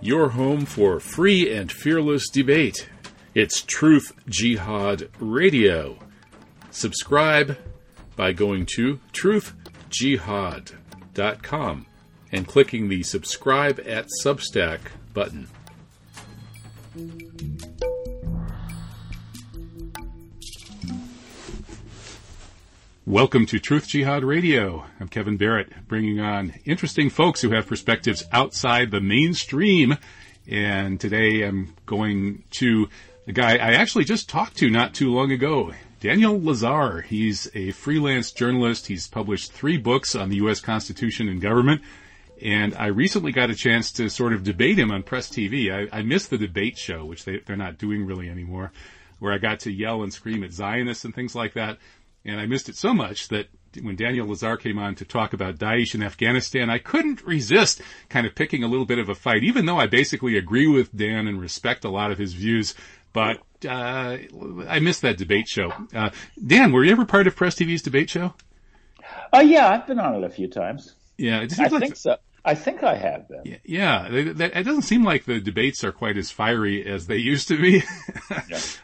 Your home for free and fearless debate. It's Truth Jihad Radio. Subscribe by going to truthjihad.com and clicking the subscribe at Substack button. Welcome to Truth Jihad Radio. I'm Kevin Barrett, bringing on interesting folks who have perspectives outside the mainstream. And today I'm going to a guy I actually just talked to not too long ago, Daniel Lazare. He's a freelance journalist. He's published three books on the U.S. Constitution and government. And I recently got a chance to sort of debate him on Press TV. I, I missed the debate show, which they, they're not doing really anymore, where I got to yell and scream at Zionists and things like that. And I missed it so much that when Daniel Lazare came on to talk about Daesh in Afghanistan, I couldn't resist kind of picking a little bit of a fight, even though I basically agree with Dan and respect a lot of his views. But uh, I missed that debate show. Uh, Dan, were you ever part of Press TV's debate show? Oh, uh, yeah, I've been on it a few times. Yeah, it I like think so. I think I have been. Yeah, yeah it doesn't seem like the debates are quite as fiery as they used to be.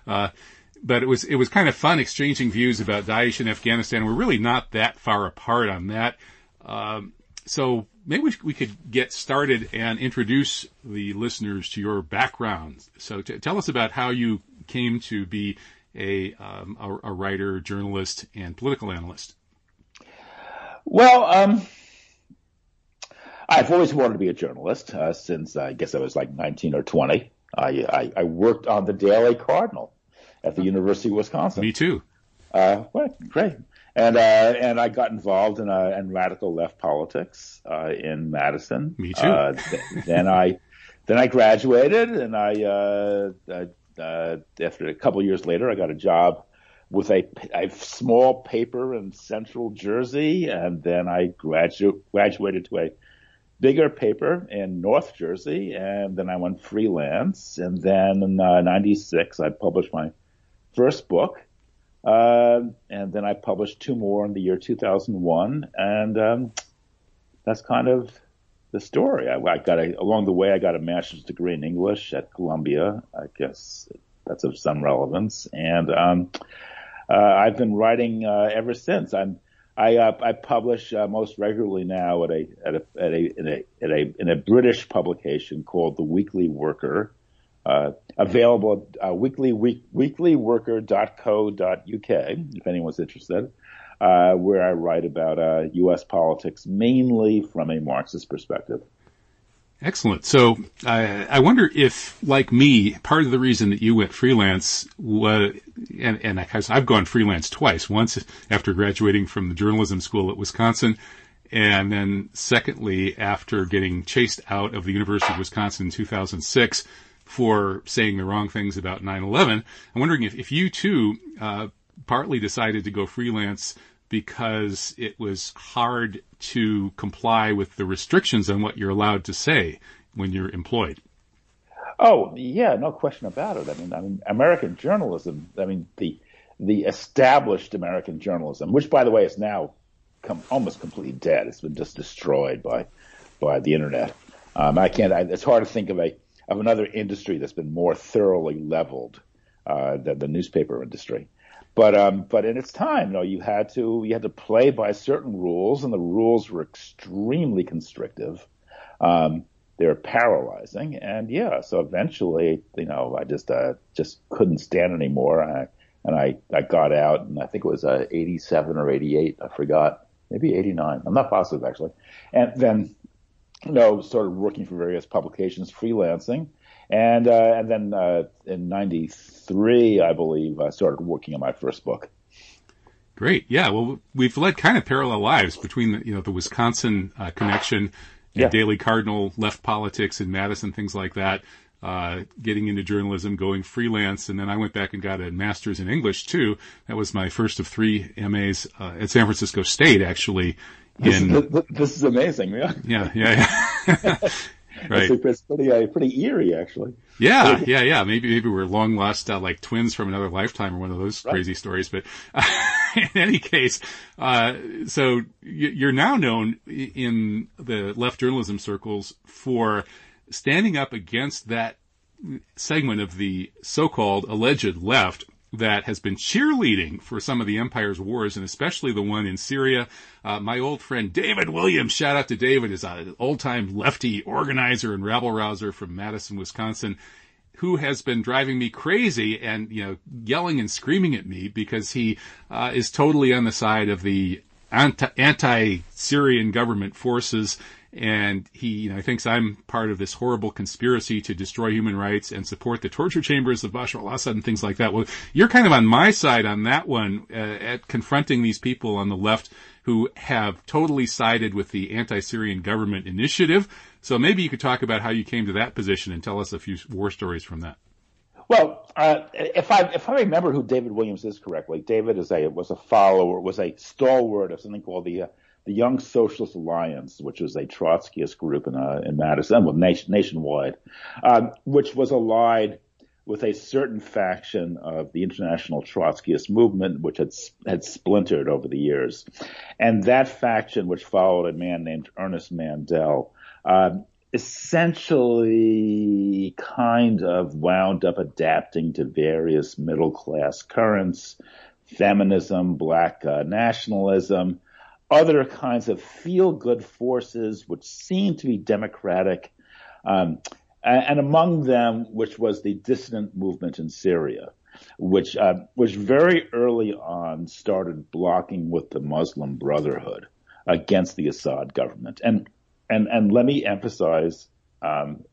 yeah. but it was it was kind of fun exchanging views about Daesh in Afghanistan. We're really not that far apart on that. Um, so maybe we, we, could get started and introduce the listeners to your background. So t- tell us about how you came to be a, um, a, a writer, journalist, and political analyst. Well, um, I've always wanted to be a journalist uh, since I guess I was like 19 or 20. I, I, I worked on the Daily Cardinal at the University of Wisconsin. Me too. Uh, well, great. And uh, and I got involved in uh, in radical left politics uh, in Madison. Me too. Uh, th- then I then I graduated, and I uh, uh, after a couple years later, I got a job with a, a small paper in Central Jersey, and then I gradu- graduated to a bigger paper in North Jersey, and then I went freelance, and then in '96 I published my first book. Uh, and then I published two more in the year 2001. And um, that's kind of the story. I, I, got a, along the way, I got a master's degree in English at Columbia. I guess that's of some relevance. And um, uh, I've been writing uh, ever since. I'm I, uh, I publish uh, most regularly now at a at a at a in a in a in a British publication called The Weekly Worker, uh, available at uh, weekly, week, weeklyworker.co.uk if anyone's interested, uh, where I write about uh, U.S. politics mainly from a Marxist perspective. Excellent. So I, I wonder if, like me, part of the reason that you went freelance was, and, and I've gone freelance twice. Once after graduating from the journalism school at Wisconsin, and then secondly after getting chased out of the University of Wisconsin in 2006 for saying the wrong things about 9/11. I'm wondering if, if you too uh, partly decided to go freelance because it was hard to comply with the restrictions on what you're allowed to say when you're employed. Oh yeah, no question about it. I mean, I mean, American journalism. I mean, the the established American journalism, which by the way is now come, almost completely dead. It's been just destroyed by by the internet. Um, I can't. I, it's hard to think of a of another industry that's been more thoroughly leveled uh, than the newspaper industry. But um, but in its time, you know, you had to you had to play by certain rules, and the rules were extremely constrictive. Um, they were paralyzing, and yeah, so eventually, you know, I just uh, just couldn't stand anymore, and I, and I I got out, and I think it was uh, 87 or 88, I forgot, maybe 89. I'm not positive actually, and then you know, started working for various publications, freelancing, and uh, and then uh, in '93, I believe, I started working on my first book. Great, yeah. Well, we've led kind of parallel lives between the, you know the Wisconsin uh, connection and yeah. Daily Cardinal, left politics in Madison, things like that. Uh, getting into journalism, going freelance, and then I went back and got a master's in English too. That was my first of three MAs uh, at San Francisco State, actually, this, in, this is amazing. Yeah. Yeah. Yeah. yeah. right. It's, it's pretty, uh, pretty eerie, actually. Yeah. Yeah. Yeah. Maybe, maybe we're long lost, uh, like twins from another lifetime or one of those right. crazy stories, but, in any case, uh, so you're now known in the left journalism circles for standing up against that segment of the so-called alleged left that has been cheerleading for some of the empire's wars and especially the one in Syria. Uh, my old friend David Williams, shout out to David, is an old-time lefty organizer and rabble rouser from Madison, Wisconsin who has been driving me crazy and, you know, yelling and screaming at me because he uh, is totally on the side of the anti, syrian government forces. And he, you know, thinks I'm part of this horrible conspiracy to destroy human rights and support the torture chambers of Bashar al-Assad and things like that. Well, you're kind of on my side on that one, uh, at confronting these people on the left who have totally sided with the anti-Syrian government initiative. So maybe you could talk about how you came to that position and tell us a few war stories from that. Well, uh, if I if I remember who David Williams is correctly, David is a was a follower, was a stalwart of something called the uh, the Young Socialist Alliance, which was a Trotskyist group in uh, in Madison, well, nation, nationwide, um, which was allied with a certain faction of the international Trotskyist movement, which had had splintered over the years, and that faction, which followed a man named Ernest Mandel, uh, essentially kind of wound up adapting to various middle class currents, feminism, black uh, nationalism, other kinds of feel good forces which seem to be democratic. Um, and among them, which was the dissident movement in Syria, which uh, very early on started blocking with the Muslim Brotherhood against the Assad government. And and and let me emphasize, um,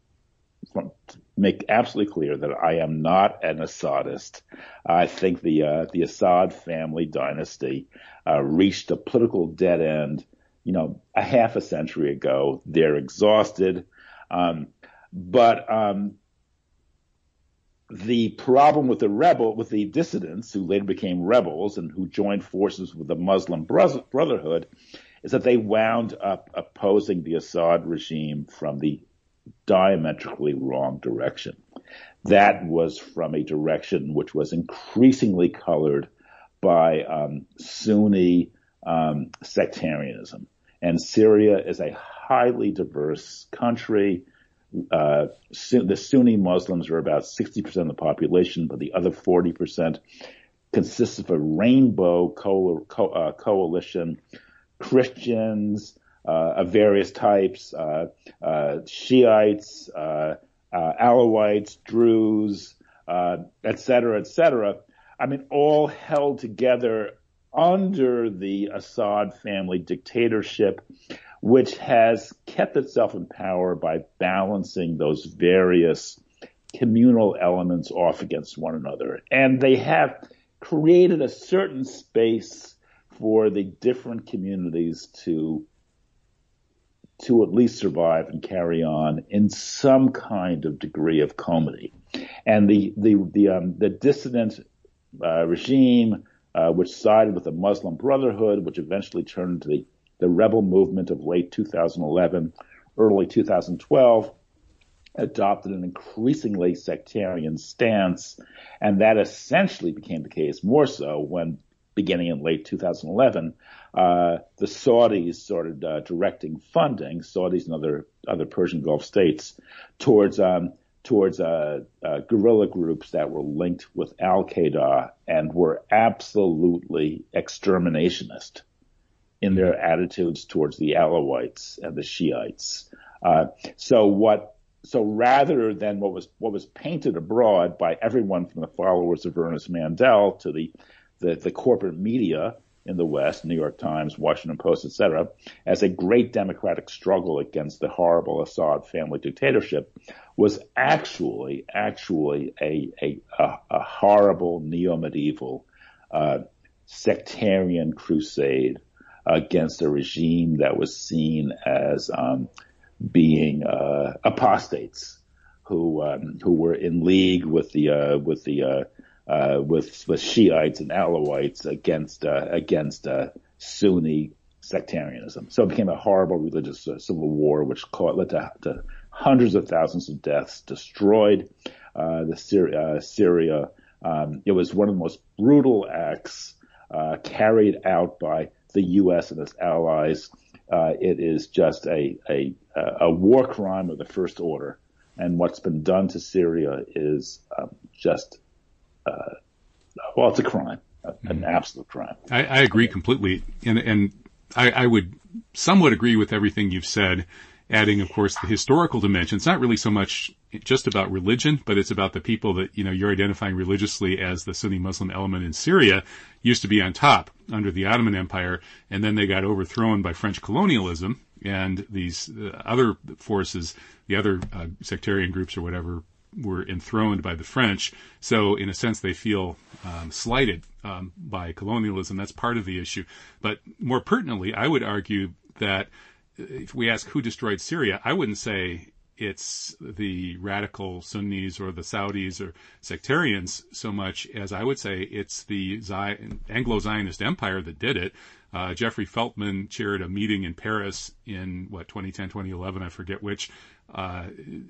make absolutely clear that I am not an Assadist. I think the uh, the Assad family dynasty uh, reached a political dead end, you know, a half a century ago. They're exhausted, um, but um, the problem with the rebel, with the dissidents who later became rebels and who joined forces with the Muslim Brotherhood, is that they wound up opposing the Assad regime from the diametrically wrong direction. That was from a direction which was increasingly colored by um, Sunni um, sectarianism. And Syria is a highly diverse country. Uh, the Sunni Muslims are about 60% of the population, but the other 40% consists of a rainbow co- co- uh, coalition Christians of various types, uh, uh, Shiites, uh, uh, Alawites, Druze, et cetera, et cetera. I mean, all held together under the Assad family dictatorship, which has kept itself in power by balancing those various communal elements off against one another. And they have created a certain space for the different communities to to at least survive and carry on in some kind of degree of comity. And the the the um, the dissident uh, regime, uh, which sided with the Muslim Brotherhood, which eventually turned into the the rebel movement of late 2011, early 2012, adopted an increasingly sectarian stance, and that essentially became the case more so when beginning in late 2011, uh, the Saudis started uh, directing funding, Saudis and other other Persian Gulf states, towards um, towards uh, uh guerrilla groups that were linked with Al Qaeda and were absolutely exterminationist in their attitudes towards the Alawites and the Shiites. Uh, so what so rather than what was what was painted abroad by everyone from the followers of Ernest Mandel to the the, the corporate media in the West, New York Times, Washington Post, etc., as a great democratic struggle against the horrible Assad family dictatorship was actually, actually a, a, a, a horrible neo-medieval, uh, sectarian crusade against a regime that was seen as, um, being, uh, apostates who, um, who were in league with the, uh, with the, uh, with with Shiites and Alawites against uh, against uh, Sunni sectarianism. So it became a horrible religious uh, civil war, which led to, to, hundreds of thousands of deaths, destroyed uh, the Syria. Uh, Syria. Um, it was one of the most brutal acts uh, carried out by the U.S. and its allies. Uh, it is just a, a, a war crime of the first order. And what's been done to Syria is um, just, uh, well, it's a crime, an absolute crime. I, I agree completely. And, and I, I would somewhat agree with everything you've said adding, of course, the historical dimension. It's not really so much just about religion, but it's about the people that, you know, you're identifying religiously as the Sunni Muslim element in Syria used to be on top under the Ottoman Empire, and then they got overthrown by French colonialism and these uh, other forces, the other uh, sectarian groups or whatever, were enthroned by the French. So, in a sense, they feel um, slighted um, by colonialism. That's part of the issue. But more pertinently, I would argue that if we ask who destroyed Syria, I wouldn't say it's the radical Sunnis or the Saudis or sectarians so much as I would say it's the Anglo-Zionist empire that did it. Uh, Jeffrey Feltman chaired a meeting in Paris in what 2010, 2011, I forget which, uh,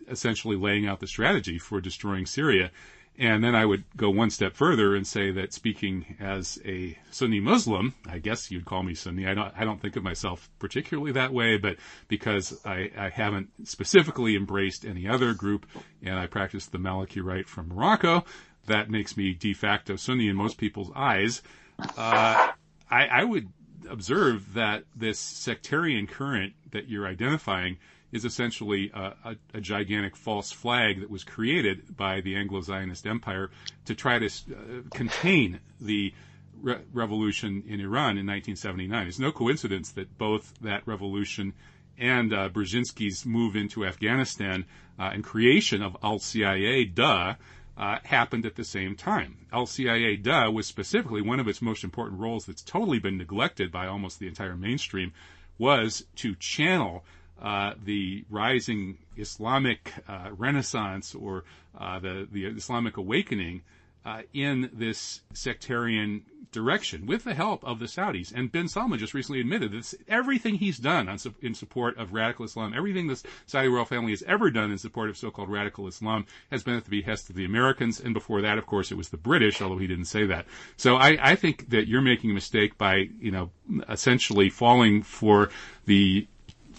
essentially laying out the strategy for destroying Syria. And then I would go one step further and say that speaking as a Sunni Muslim, I guess you'd call me Sunni. I don't, I don't think of myself particularly that way, but because I, I haven't specifically embraced any other group and I practice the Maliki rite from Morocco, that makes me de facto Sunni in most people's eyes. Uh, I, I would observe that this sectarian current that you're identifying is essentially a, a, a, gigantic false flag that was created by the Anglo-Zionist Empire to try to uh, contain the re- revolution in Iran in 1979. It's no coincidence that both that revolution and uh, Brzezinski's move into Afghanistan uh, and creation of Al-CIA, duh, uh, happened at the same time. Al-CIA, duh, was specifically one of its most important roles that's totally been neglected by almost the entire mainstream was to channel uh, the rising Islamic uh, renaissance or uh, the the Islamic awakening uh, in this sectarian direction with the help of the Saudis. And bin Salman just recently admitted that everything he's done on, in support of radical Islam, everything the Saudi royal family has ever done in support of so-called radical Islam has been at the behest of the Americans. And before that, of course, it was the British, although he didn't say that. So I, I think that you're making a mistake by, you know, essentially falling for the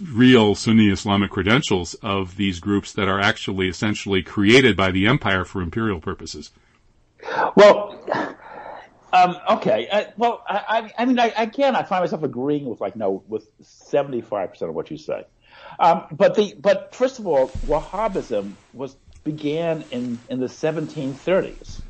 real Sunni Islamic credentials of these groups that are actually essentially created by the empire for imperial purposes. Well, um, okay. Uh, well, I, I mean, I, again, I find myself agreeing with like no, with seventy five percent of what you say. Um, but the but first of all, Wahhabism was began in in the 1730s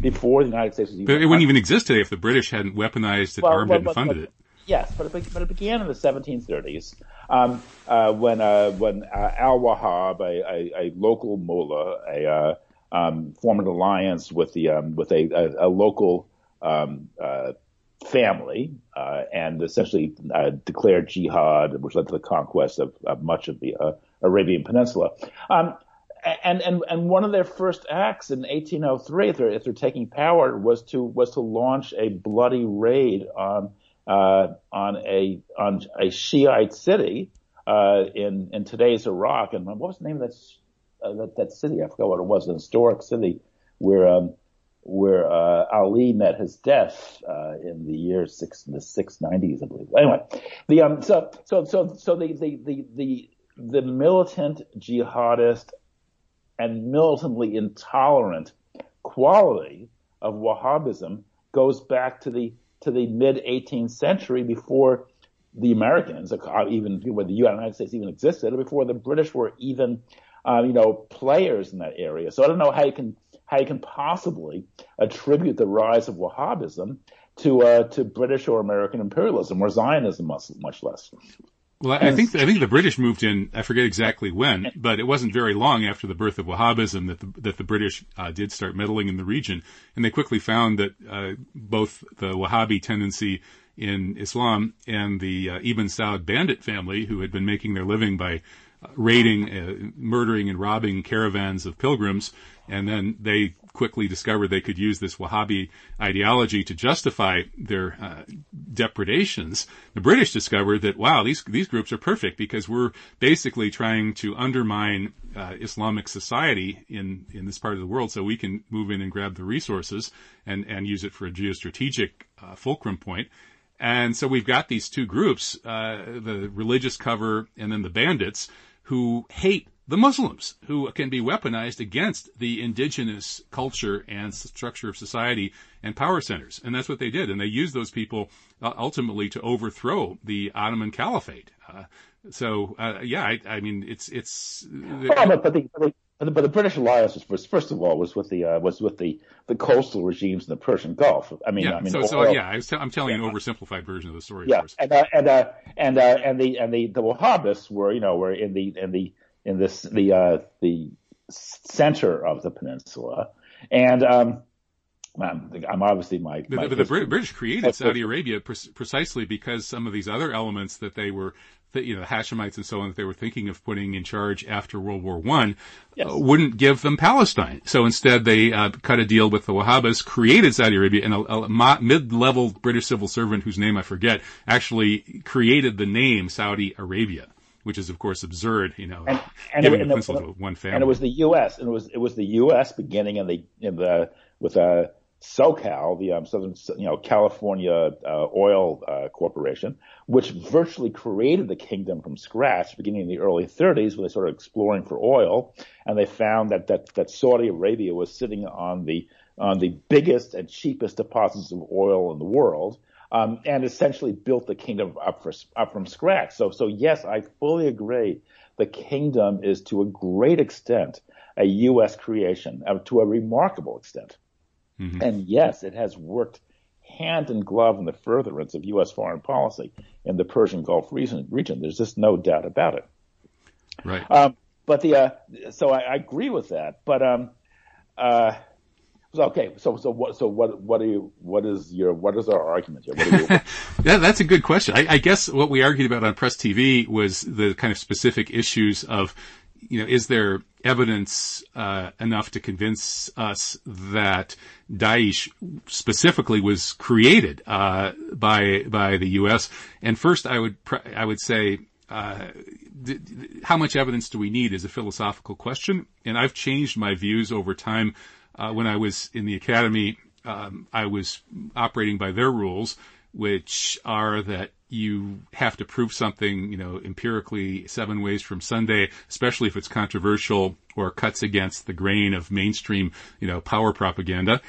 before the United States was even. But it wouldn't even exist today if the British hadn't weaponized it, well, armed well, it, and funded but, it. Yes, but it, but it began in the 1730s um, uh, when uh, when uh, Al Wahhab, a, a, a, local mullah, a, uh, um, formed an alliance with the um, with a, a, a local um, uh, family uh, and essentially declared jihad, which led to the conquest of, of much of the Arabian Peninsula. Um, and, and and one of their first acts in 1803, if they're, if they're taking power, was to was to launch a bloody raid on uh, on a on a Shiite city uh, in in today's Iraq. And what was the name of that uh, that, that city? I forgot what it was. An historic city where um, where uh, Ali met his death uh, in the year six the six nineties, I believe. Anyway, the um so so so so the the the the, the militant jihadist and militantly intolerant quality of Wahhabism goes back to the to the mid 18th century before the Americans, even when the United States even existed, before the British were even, uh, you know, players in that area. So I don't know how you can how you can possibly attribute the rise of Wahhabism to uh, to British or American imperialism or Zionism, much less. Well, I think I think the British moved in. I forget exactly when, but it wasn't very long after the birth of Wahhabism that the that the British uh, did start meddling in the region, and they quickly found that uh, both the Wahhabi tendency in Islam and the uh, Ibn Saud bandit family, who had been making their living by raiding, uh, murdering, and robbing caravans of pilgrims. And then they quickly discovered they could use this Wahhabi ideology to justify their uh, depredations. The British discovered that wow, these these groups are perfect because we're basically trying to undermine uh, Islamic society in in this part of the world, so we can move in and grab the resources and and use it for a geostrategic uh, fulcrum point. And so we've got these two groups, uh, the religious cover and then the bandits, who hate the Muslims, who can be weaponized against the indigenous culture and structure of society and power centers. And that's what they did. And they used those people uh, ultimately to overthrow the Ottoman Caliphate. Uh, so, uh, yeah, I, I, mean, it's, it's. Well, but, but, the, but, the, British alliance was, first of all, was with the, uh, was with the, the coastal regimes in the Persian Gulf. I mean, yeah, I mean, so, so yeah, I am telling yeah. an oversimplified version of the story. Yeah. And, uh, and, uh, and, and the, and the, the Wahhabists were, you know, were in the, in the, in this the uh, the center of the peninsula, and um, I'm obviously my. my the, the, British created Saudi Arabia pre- precisely because some of these other elements that they were, that, you know, the Hashemites and so on that they were thinking of putting in charge after World War One, yes. uh, wouldn't give them Palestine. So instead, they uh, cut a deal with the Wahhabis, created Saudi Arabia, and a, a mid-level British civil servant whose name I forget actually created the name Saudi Arabia which is of course absurd, you know, and, and giving it, the pencil to one family. And it was the U.S. and it was it was the U.S. beginning in the in the with a uh, SoCal, the um, Southern you know California uh, Oil uh, Corporation, which virtually created the kingdom from scratch, beginning in the early 30s, when they started exploring for oil, and they found that that that Saudi Arabia was sitting on the on the biggest and cheapest deposits of oil in the world um, and essentially built the kingdom up, for, up from scratch. So, so yes, I fully agree. The kingdom is to a great extent a U.S. creation, uh, to a remarkable extent. Mm-hmm. And yes, it has worked hand in glove in the furtherance of U.S. foreign policy in the Persian Gulf region. region. There's just no doubt about it. Right. Um, but the uh, so I, I, agree with that. But um, uh, so, okay, so so what so what what are you what is your what is our argument here? You, yeah, that's a good question. I, I, guess what we argued about on Press TV was the kind of specific issues of, you know, is there evidence uh, enough to convince us that Daesh specifically was created uh, by by the U.S. And first, I would I would say. Uh, how much evidence do we need is a philosophical question, and I've changed my views over time uh, when I was in the academy, um, I was operating by their rules, which are that you have to prove something, you know, empirically seven ways from Sunday, especially if it's controversial or cuts against the grain of mainstream, you know, power propaganda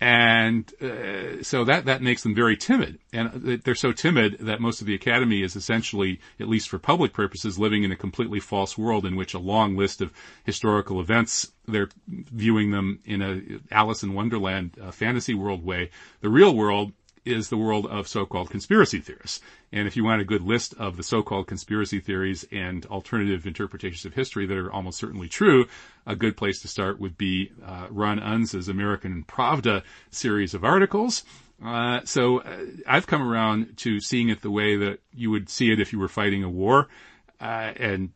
and uh, so that that makes them very timid, and they're so timid that most of the academy is essentially, at least for public purposes, living in a completely false world in which a long list of historical events they're viewing them in a Alice in Wonderland uh, fantasy world way. The real world is the world of so-called conspiracy theorists. And if you want a good list of the so-called conspiracy theories and alternative interpretations of history that are almost certainly true, a good place to start would be uh, Ron Unz's American Pravda series of articles. Uh, so uh, I've come around to seeing it the way that you would see it if you were fighting a war, uh, and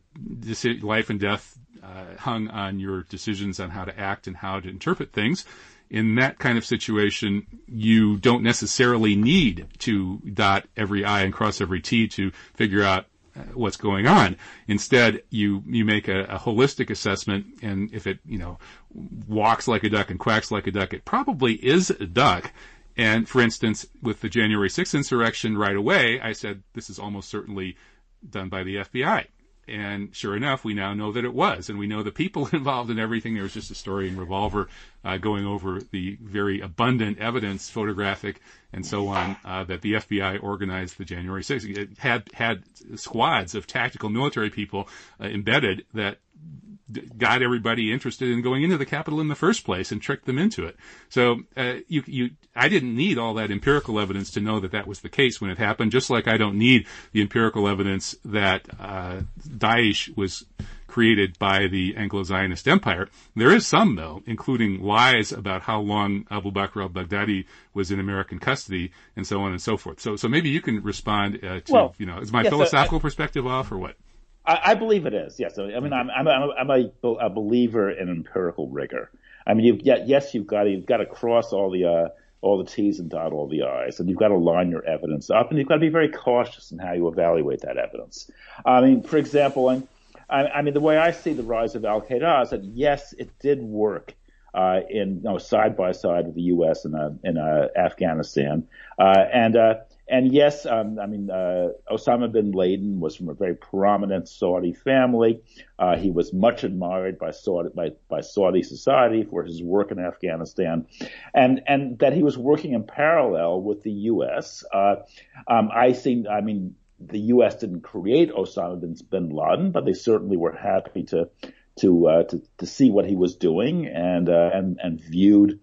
life and death uh, hung on your decisions on how to act and how to interpret things in that kind of situation, you don't necessarily need to dot every I and cross every T to figure out uh, what's going on. Instead, you you make a, a, holistic assessment, and if it you know walks like a duck and quacks like a duck, it probably is a duck. And for instance, with the January 6th insurrection, right away, I said this is almost certainly done by the FBI. And sure enough, we now know that it was, and we know the people involved in everything. There was just a story in Revolver uh, going over the very abundant evidence, photographic and so on, uh, that the FBI organized the January 6th. It had had squads of tactical military people uh, embedded that got everybody interested in going into the capital in the first place and tricked them into it. So uh, you, you, I didn't need all that empirical evidence to know that that was the case when it happened. Just like I don't need the empirical evidence that uh, Daesh was created by the Anglo-Zionist Empire. There is some, though, including lies about how long Abu Bakr al-Baghdadi was in American custody, and so on and so forth. So, so maybe you can respond uh, to, well, you know, is my philosophical so, perspective off or what? I, I believe it is. Yes. I mean, I'm I'm I'm a, a believer in empirical rigor. I mean, you've, yes, you've got to, you've got to cross all the uh, all the T's and dot all the I's, and you've got to line your evidence up, and you've got to be very cautious in how you evaluate that evidence. I mean, for example, I, I mean, the way I see the rise of Al Qaeda is that yes, it did work. Uh, in you know, side by side with the U.S. and uh, in uh, Afghanistan, uh, and uh, and yes, um, I mean, uh, Osama bin Laden was from a very prominent Saudi family. Uh, he was much admired by Saudi, by, by Saudi society for his work in Afghanistan, and and that he was working in parallel with the U.S. Uh, um, I think, I mean, the U.S. didn't create Osama bin, bin Laden, but they certainly were happy to to uh, to, to see what he was doing and uh, and and viewed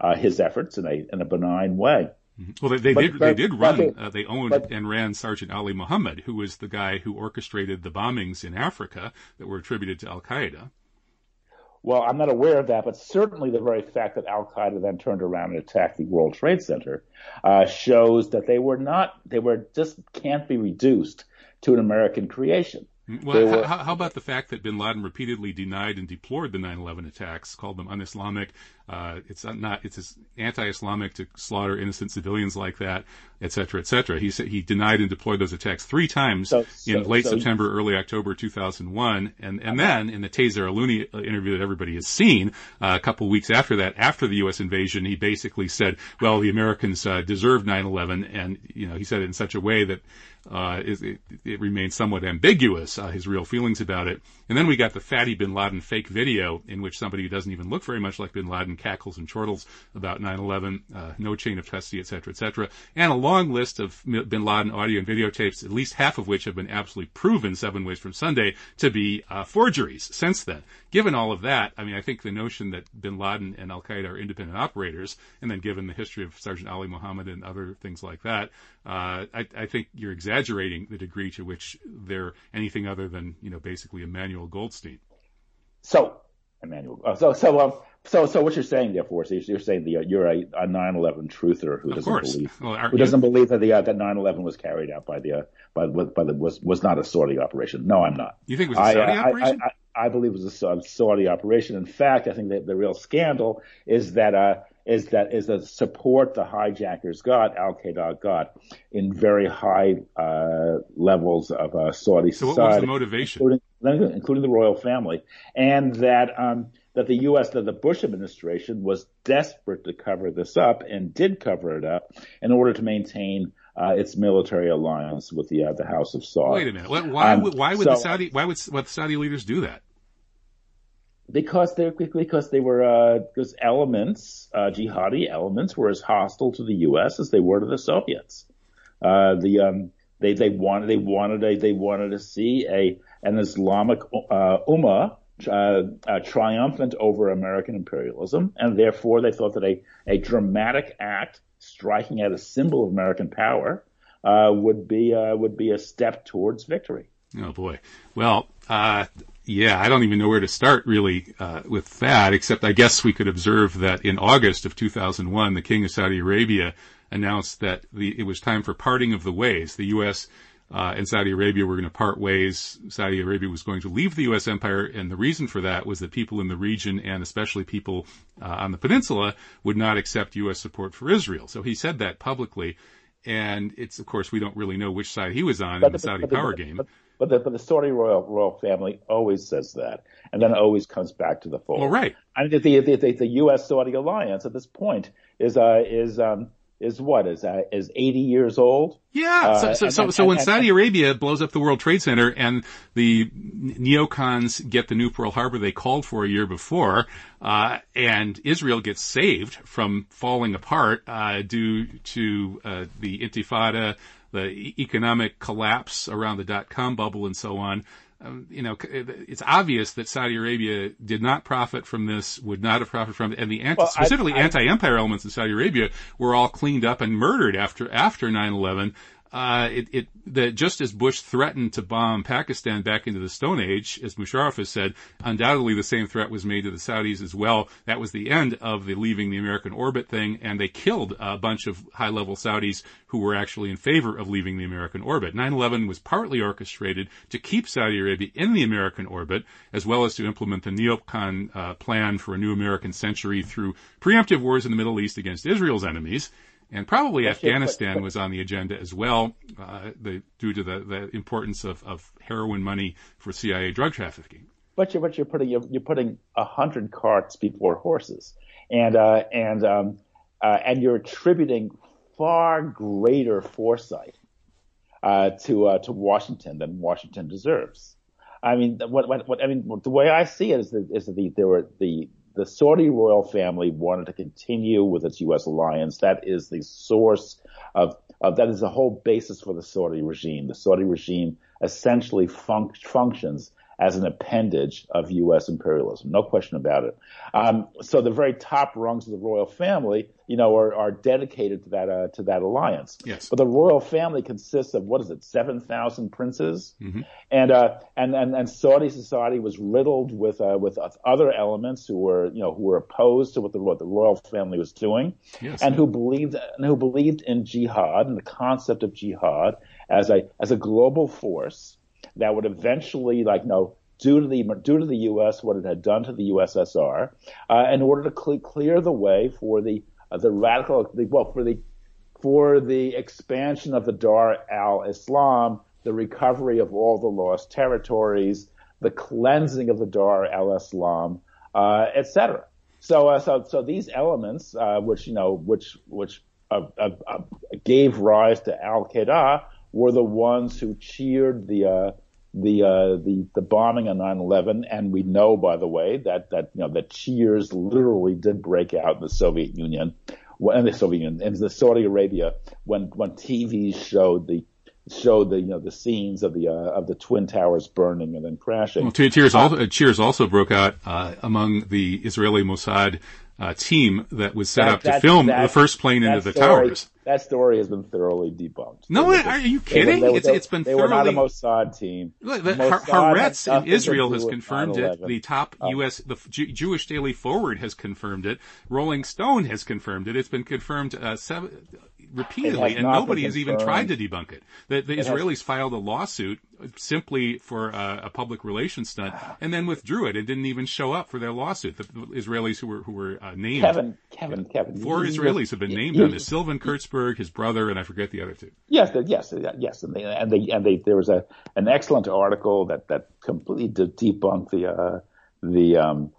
uh, his efforts in a in a benign way. Mm-hmm. Well, they, they but, did. But, they did run. They, uh, they owned but, and ran Sergeant Ali Mohammed, who was the guy who orchestrated the bombings in Africa that were attributed to Al Qaeda. Well, I'm not aware of that, but certainly the very fact that Al Qaeda then turned around and attacked the World Trade Center uh, shows that they were not. They were just can't be reduced to an American creation. Well, were, how, how, about the fact that bin Laden repeatedly denied and deplored the 9/11 attacks, called them un-Islamic? Uh, it's not it's anti-Islamic to slaughter innocent civilians like that, et cetera, et cetera. He said he denied and deployed those attacks three times so, in so, late so September, early October 2001, and and then in the Tayseer Allouni interview that everybody has seen, uh, a couple weeks after that, after the U.S. invasion, he basically said, "Well, the Americans uh, deserved 9/11," and you know he said it in such a way that uh, it, it, remains somewhat ambiguous, uh, his real feelings about it. And then we got the Fatty bin Laden fake video in which somebody who doesn't even look very much like bin Laden cackles and chortles about 9-11, uh, no chain of custody, et cetera, et cetera. And a long list of bin Laden audio and videotapes, at least half of which have been absolutely proven seven ways from Sunday to be uh, forgeries since then. Given all of that, I mean, I think the notion that bin Laden and Al-Qaeda are independent operators, and then given the history of Sergeant Ali Mohammed and other things like that, uh, I, I think you're exaggerating the degree to which they're anything other than, you know, basically Emmanuel Goldstein. So, Emmanuel, uh, so, so, um, so, so what you're saying, therefore, so you're saying the, uh, you're a, a 9/11 truther who doesn't believe well, who doesn't believe that the uh, that 9/11 was carried out by the uh, by by the was was not a Saudi operation. No, I'm not. You think it was a Saudi I, operation? I, I, I, believe it was a Saudi operation. In fact, I think that the real scandal is that uh, is that is the support the hijackers got, Al Qaeda got, in very high uh, levels of uh, Saudi so society. So what was the motivation? Including, including the royal family, and that um, that the U.S. that the Bush administration was desperate to cover this up and did cover it up in order to maintain uh, its military alliance with the uh, the House of Saud. Wait a minute. Why, um, why would so, the Saudi why would what Saudi leaders do that? because they because they were uh, because elements uh, jihadi elements were as hostile to the U.S. as they were to the Soviets. Uh, the um, they they wanted they wanted a, they wanted to see a an Islamic uh, ummah uh, uh, triumphant over American imperialism, and therefore they thought that a a dramatic act striking at a symbol of American power uh, would be uh, would be a step towards victory. Oh boy! Well, uh, yeah, I don't even know where to start really uh, with that, except I guess we could observe that in August of 2001, the King of Saudi Arabia announced that the, it was time for parting of the ways. The U.S. Uh, and Saudi Arabia were going to part ways. Saudi Arabia was going to leave the U.S. empire, and the reason for that was that people in the region, and especially people uh, on the peninsula, would not accept U.S. support for Israel. So he said that publicly, and it's of course we don't really know which side he was on but in the, the Saudi but power the, game. But, but the, but the Saudi royal royal family always says that, and then it always comes back to the fold. Well, right. I mean, the the, the, the U.S. Saudi alliance at this point is uh, is um, is what is uh, is 80 years old. Yeah. Uh, so, so, and, so, and, so when and, Saudi Arabia blows up the World Trade Center and the neocons get the new Pearl Harbor they called for a year before, uh, and Israel gets saved from falling apart uh, due to uh, the Intifada, the economic collapse around the dot com bubble, and so on um, you know, it's obvious that Saudi Arabia did not profit from this, would not have profited from it, and the anti, well, specifically I, I, anti-empire elements in Saudi Arabia were all cleaned up and murdered after after 9/11. Uh, it, it, that just as Bush threatened to bomb Pakistan back into the Stone Age, as Musharraf has said, undoubtedly the same threat was made to the Saudis as well. That was the end of the leaving the American orbit thing, and they killed a bunch of high-level Saudis who were actually in favor of leaving the American orbit. 9-11 was partly orchestrated to keep Saudi Arabia in the American orbit, as well as to implement the neocon uh, plan for a new American century through preemptive wars in the Middle East against Israel's enemies. And probably That's Afghanistan was on the agenda as well, uh, the, due to the, the importance of, of heroin money for CIA drug trafficking. But you're, but you're putting you're, you're putting a hundred carts before horses, and uh, and um, uh, and you're attributing far greater foresight uh, to uh, to Washington than Washington deserves. I mean, what, what, what I mean, the way I see it is that, is that the, there were the the Saudi royal family wanted to continue with its U.S. alliance. That is the source of, of that is the whole basis for the Saudi regime. The Saudi regime essentially func- functions as an appendage of U.S. imperialism. No question about it. Um, so the very top rungs of the royal family, you know, are, are dedicated to that uh, to that alliance. Yes. But the royal family consists of what is it, seven thousand princes, mm-hmm. and uh, and and and Saudi society was riddled with uh, with other elements who were you know who were opposed to what the what the royal family was doing, yes. and who believed and who believed in jihad and the concept of jihad as a as a global force that would eventually, like, know, due to the due to the U.S. what it had done to the USSR, uh, in order to cl- clear the way for the uh, the radical the, well for the for the expansion of the Dar al Islam, the recovery of all the lost territories, the cleansing of the Dar al Islam, uh, etc. So, uh, so, so these elements, uh, which you know, which which uh, gave rise to Al Qaeda, were the ones who cheered the uh, the uh, the the bombing on 9/11, and we know, by the way, that that you know that cheers literally did break out in the Soviet Union, and the Soviet Union, and the Saudi Arabia when when TV showed the showed the you know the scenes of the uh, of the twin towers burning and then crashing. Well, cheers also cheers also broke out uh, among the Israeli Mossad uh, team that was set that, up to film the first plane into the story, towers. That story has been thoroughly debunked. No, are you kidding? They were, they, it's been they thoroughly. They were not a Mossad team. Look, the, Haaretz in Israel has confirmed it. The top oh. U.S. the Jew, Jewish Daily Forward has confirmed it. Rolling Stone has confirmed it. It's been confirmed uh, seven, repeatedly, and nobody has even tried to debunk it. The, the it Israelis has... filed a lawsuit simply for uh, a public relations stunt, and then withdrew it. It didn't even show up for their lawsuit. The, Israelis who were who were uh, named, Kevin, Kevin, Kevin, four you, Israelis have been named you, on this: Sylvan Kurzberg, his brother, and I forget the other two. Yes, yes, yes, and they and they and they there was a an excellent article that that completely debunked the uh, the um,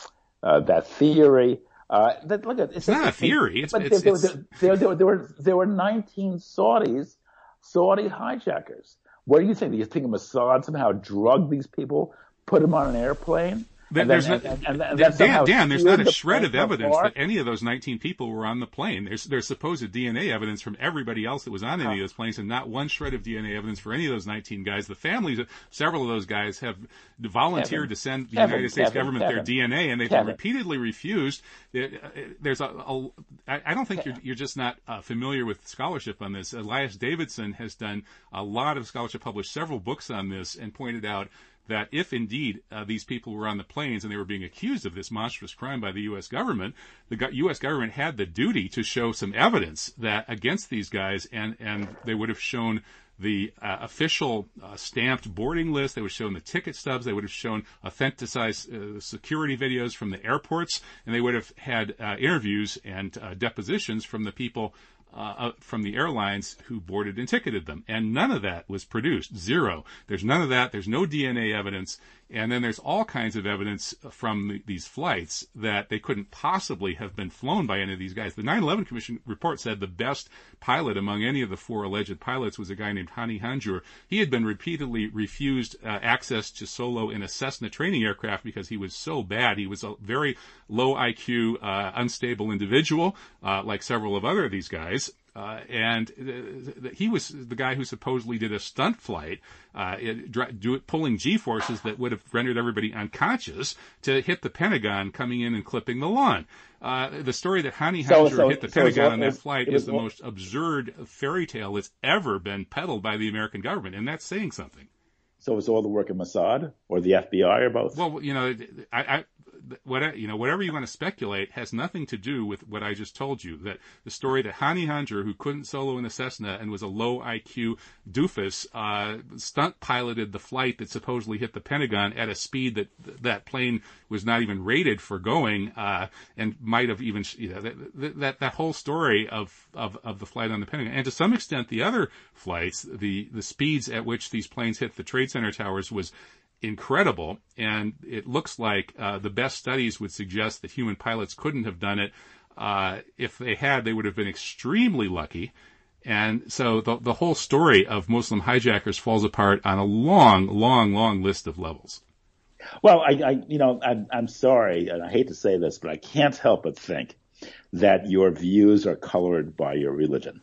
uh, that theory. Uh, that, look at, it's, it's not a theory. It's, but it's, there, there, there, there, there, were there were 19 Saudis, Saudi hijackers. What do you think? Do you think Mossad somehow drugged these people, put them on an airplane? There's Dan, Dan, there's not a shred of evidence that any of those 19 people were on the plane. There's there's supposed DNA evidence from everybody else that was on any of those planes, and not one shred of DNA evidence for any of those 19 guys. The families, several of those guys, have volunteered Kevin, to send the Kevin, United States Kevin, government their DNA, and they've been repeatedly refused. There's a, a I don't think you're you're just not uh, familiar with scholarship on this. Elias Davidsson has done a lot of scholarship, published several books on this, and pointed out that if indeed uh, these people were on the planes and they were being accused of this monstrous crime by the U.S. government, the U.S. government had the duty to show some evidence that against these guys, and and they would have shown the uh, official uh, stamped boarding list. They would have shown the ticket stubs. They would have shown authentized uh, security videos from the airports, and they would have had uh, interviews and uh, depositions from the people uh, from the airlines who boarded and ticketed them. And none of that was produced. Zero. There's none of that. There's no DNA evidence. And then there's all kinds of evidence from the, these flights that they couldn't possibly have been flown by any of these guys. The 9/11 Commission report said the best pilot among any of the four alleged pilots was a guy named Hani Hanjour. He had been repeatedly refused uh, access to solo in a Cessna training aircraft because he was so bad. He was a very low IQ, uh, unstable individual, uh, like several of other of these guys. Uh, and uh, he was the guy who supposedly did a stunt flight, uh, it, do it, pulling G forces that would have rendered everybody unconscious to hit the Pentagon coming in and clipping the lawn. Uh, the story that Hani so, so, hit the so Pentagon on that flight is the most absurd fairy tale that's ever been peddled by the American government, and that's saying something. So was all the work of Mossad or the FBI or both? Well, you know, I, I whatever you know, whatever you want to speculate has nothing to do with what I just told you. That the story that Hani Hanjour, who couldn't solo in a Cessna and was a low IQ doofus, uh, stunt piloted the flight that supposedly hit the Pentagon at a speed that that plane was not even rated for going, uh, and might have even you know that that, that whole story of, of of the flight on the Pentagon, and to some extent the other flights, the the speeds at which these planes hit the Trade Center towers was incredible, and it looks like uh, the best studies would suggest that human pilots couldn't have done it. Uh, if they had, they would have been extremely lucky. And so the, the whole story of Muslim hijackers falls apart on a long, long, long list of levels. Well, I, I you know, I'm, I'm sorry, and I hate to say this, but I can't help but think that your views are colored by your religion.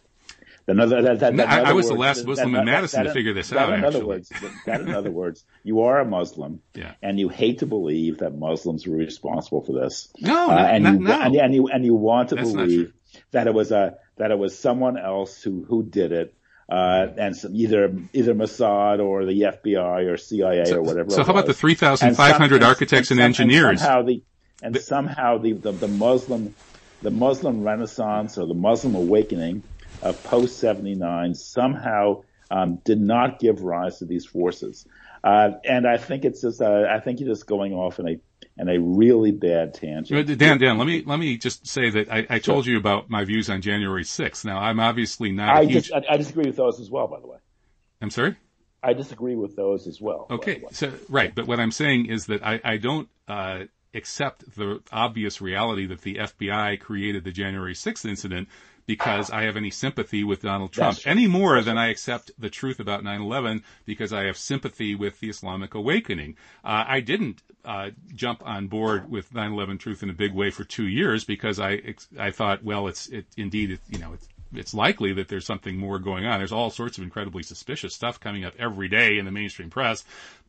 Another, that, that, that, I, I, was words, the last Muslim in Madison to figure this out. In other words, that in other words, you are a Muslim, yeah. and you hate to believe that Muslims were responsible for this. No, uh, and, not, you, no. And, and, you and you want to That's believe that it was a that it was someone else who who did it. Uh, and some, either either Mossad or the FBI or CIA so, or whatever. So how about the three thousand five hundred architects and, and, engineers? And somehow the and the, somehow the, the the Muslim the Muslim Renaissance or the Muslim awakening of post 79 somehow um, did not give rise to these forces. Uh, and I think it's just, uh, I think you're just going off in a, in a really bad tangent. Dan, Dan, let me, let me just say that I, I told you about my views on January 6th. Now, I'm obviously not I, huge... dis- I, I disagree with those as well, by the way. I'm sorry? I disagree with those as well. Okay, so right, but what I'm saying is that I, I don't uh, accept the obvious reality that the FBI created the January 6th incident because I have any sympathy with Donald Trump any more than I accept the truth about 9/11 because I have sympathy with the Islamic awakening. Uh, I didn't uh, jump on board with 9/11 truth in a big way for two years because I I thought well it's it indeed it, you know it's it's likely that there's something more going on. There's all sorts of incredibly suspicious stuff coming up every day in the mainstream press,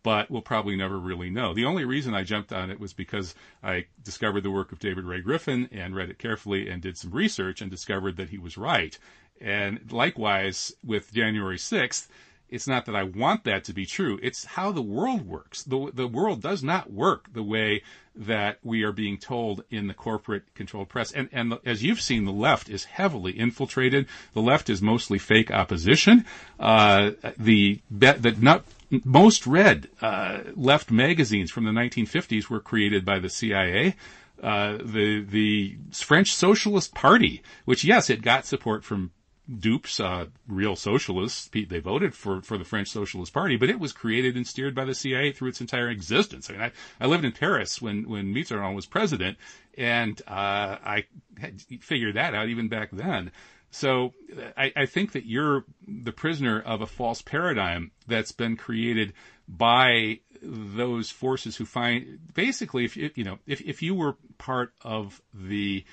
but we'll probably never really know. The only reason I jumped on it was because I discovered the work of David Ray Griffin and read it carefully and did some research and discovered that he was right. And likewise with January 6th, it's not that I want that to be true. It's how the world works. The, the world does not work the way that we are being told in the corporate controlled press. And, and the, as you've seen, the left is heavily infiltrated. The left is mostly fake opposition. Uh, the, the not, most read, uh, left magazines from the 1950s were created by the CIA. Uh, the the French Socialist Party, which yes, it got support from dupes, uh, real socialists. They voted for, for the French Socialist Party, but it was created and steered by the CIA through its entire existence. I mean, I, I lived in Paris when, when Mitterrand was president, and uh, I had figured that out even back then. So uh, I, I think that you're the prisoner of a false paradigm that's been created by those forces who find basically if you know if if you were part of the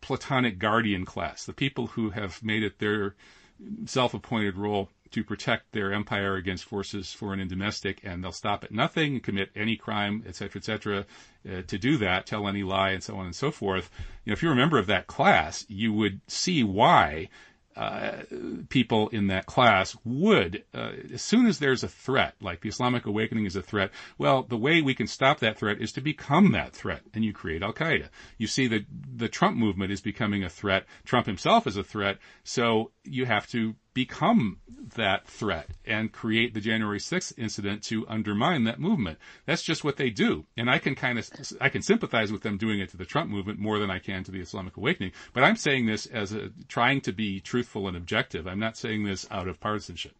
Platonic guardian class, the people who have made it their self-appointed role to protect their empire against forces foreign and domestic, and they'll stop at nothing, commit any crime, etc., etc., uh, to do that, tell any lie, and so on and so forth. You know, if you're a member of that class, you would see why uh, people in that class would, uh, as soon as there's a threat, like the Islamic awakening is a threat, well, the way we can stop that threat is to become that threat, and you create Al Qaeda. You see that the Trump movement is becoming a threat. Trump himself is a threat, so you have to become that threat and create the January 6th incident to undermine that movement. That's just what they do. And I can kind of, I can sympathize with them doing it to the Trump movement more than I can to the Islamic awakening. But I'm saying this as a, trying to be truthful and objective. I'm not saying this out of partisanship.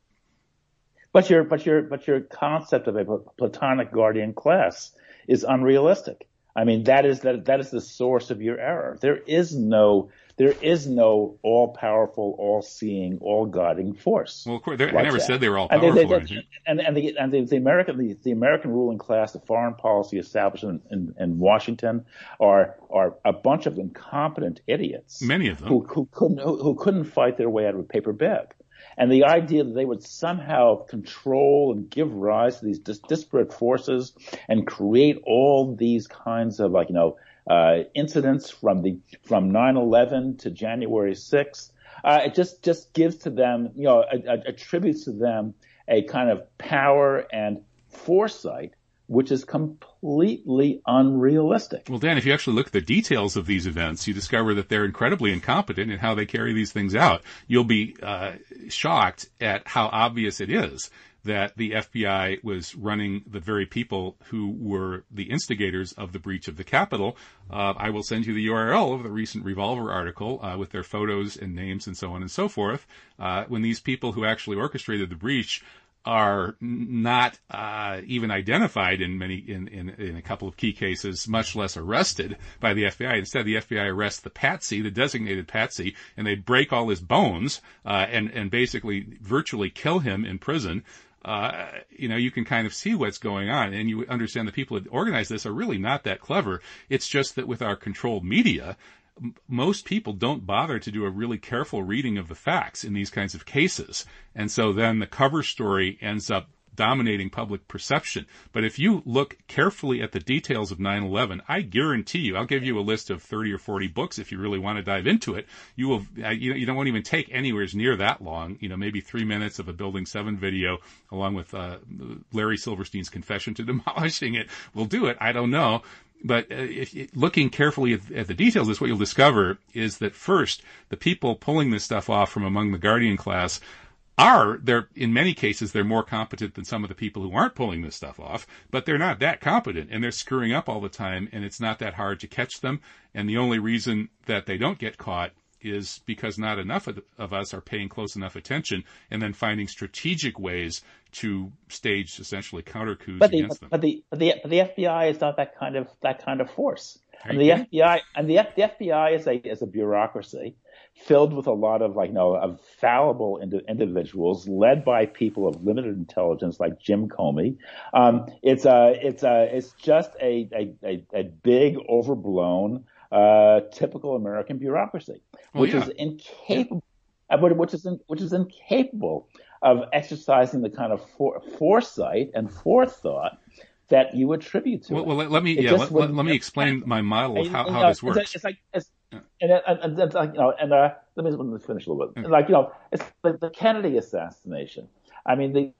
But your, but your, but your concept of a platonic guardian class is unrealistic. I mean, that is that, that is the source of your error. There is no there is no all-powerful, all-seeing, all-guiding force. Well, of course, like I never that. said they were all-powerful. And, they, they, and, and, the, and the, the, American, the, the, American ruling class, the foreign policy establishment in, in, Washington, are are a bunch of incompetent idiots. Many of them who, who couldn't who, who couldn't fight their way out of a paper bag. And the idea that they would somehow control and give rise to these dis- disparate forces and create all these kinds of like, you know, uh, incidents from the, from 9-11 to January 6th, uh, it just, just gives to them, you know, attributes to them a kind of power and foresight which is completely unrealistic. Well, Dan, if you actually look at the details of these events, you discover that they're incredibly incompetent in how they carry these things out. You'll be uh, shocked at how obvious it is that the FBI was running the very people who were the instigators of the breach of the Capitol. Uh, I will send you the URL of the recent Revolver article uh, with their photos and names and so on and so forth. Uh, when these people who actually orchestrated the breach are not uh, even identified in many in, in, in a couple of key cases, much less arrested by the FBI. Instead, the FBI arrests the patsy, the designated patsy, and they break all his bones uh, and and basically virtually kill him in prison. Uh, you know, you can kind of see what's going on, and you understand the people that organize this are really not that clever. It's just that with our controlled media, most people don't bother to do a really careful reading of the facts in these kinds of cases. And so then the cover story ends up dominating public perception. But if you look carefully at the details of 9/11, I guarantee you, I'll give you a list of 30 or 40 books if you really want to dive into it. You will, you know, you don't even take anywhere near that long. You know, maybe three minutes of a Building Seven video, along with uh, Larry Silverstein's confession to demolishing it, will do it. I don't know. But uh, if, looking carefully at, at, the details, is what you'll discover is that first, the people pulling this stuff off from among the Guardian class are they're in many cases they're more competent than some of the people who aren't pulling this stuff off, but they're not that competent and they're screwing up all the time and it's not that hard to catch them. And the only reason that they don't get caught is because not enough of, of, us are paying close enough attention and then finding strategic ways to stage essentially counter coups but the, against them. But the, but the, the FBI is not that kind of that kind of force. And the FBI and the, the FBI is a is a bureaucracy filled with a lot of like you know of fallible ind- individuals led by people of limited intelligence like Jim Comey. Um, it's a it's a it's just a a, a, a big overblown uh, typical American bureaucracy, well, which yeah. is incapable, yeah. which is in, which is incapable of exercising the kind of for, foresight and forethought that you attribute to well, it. Well, let, let me It yeah, let, let, let me explain my model of how, how this works. like- It's like, it's, and, and, and it's like, you know, and uh, let me, let me finish a little bit. Like, you know, it's like the Kennedy assassination. I mean, the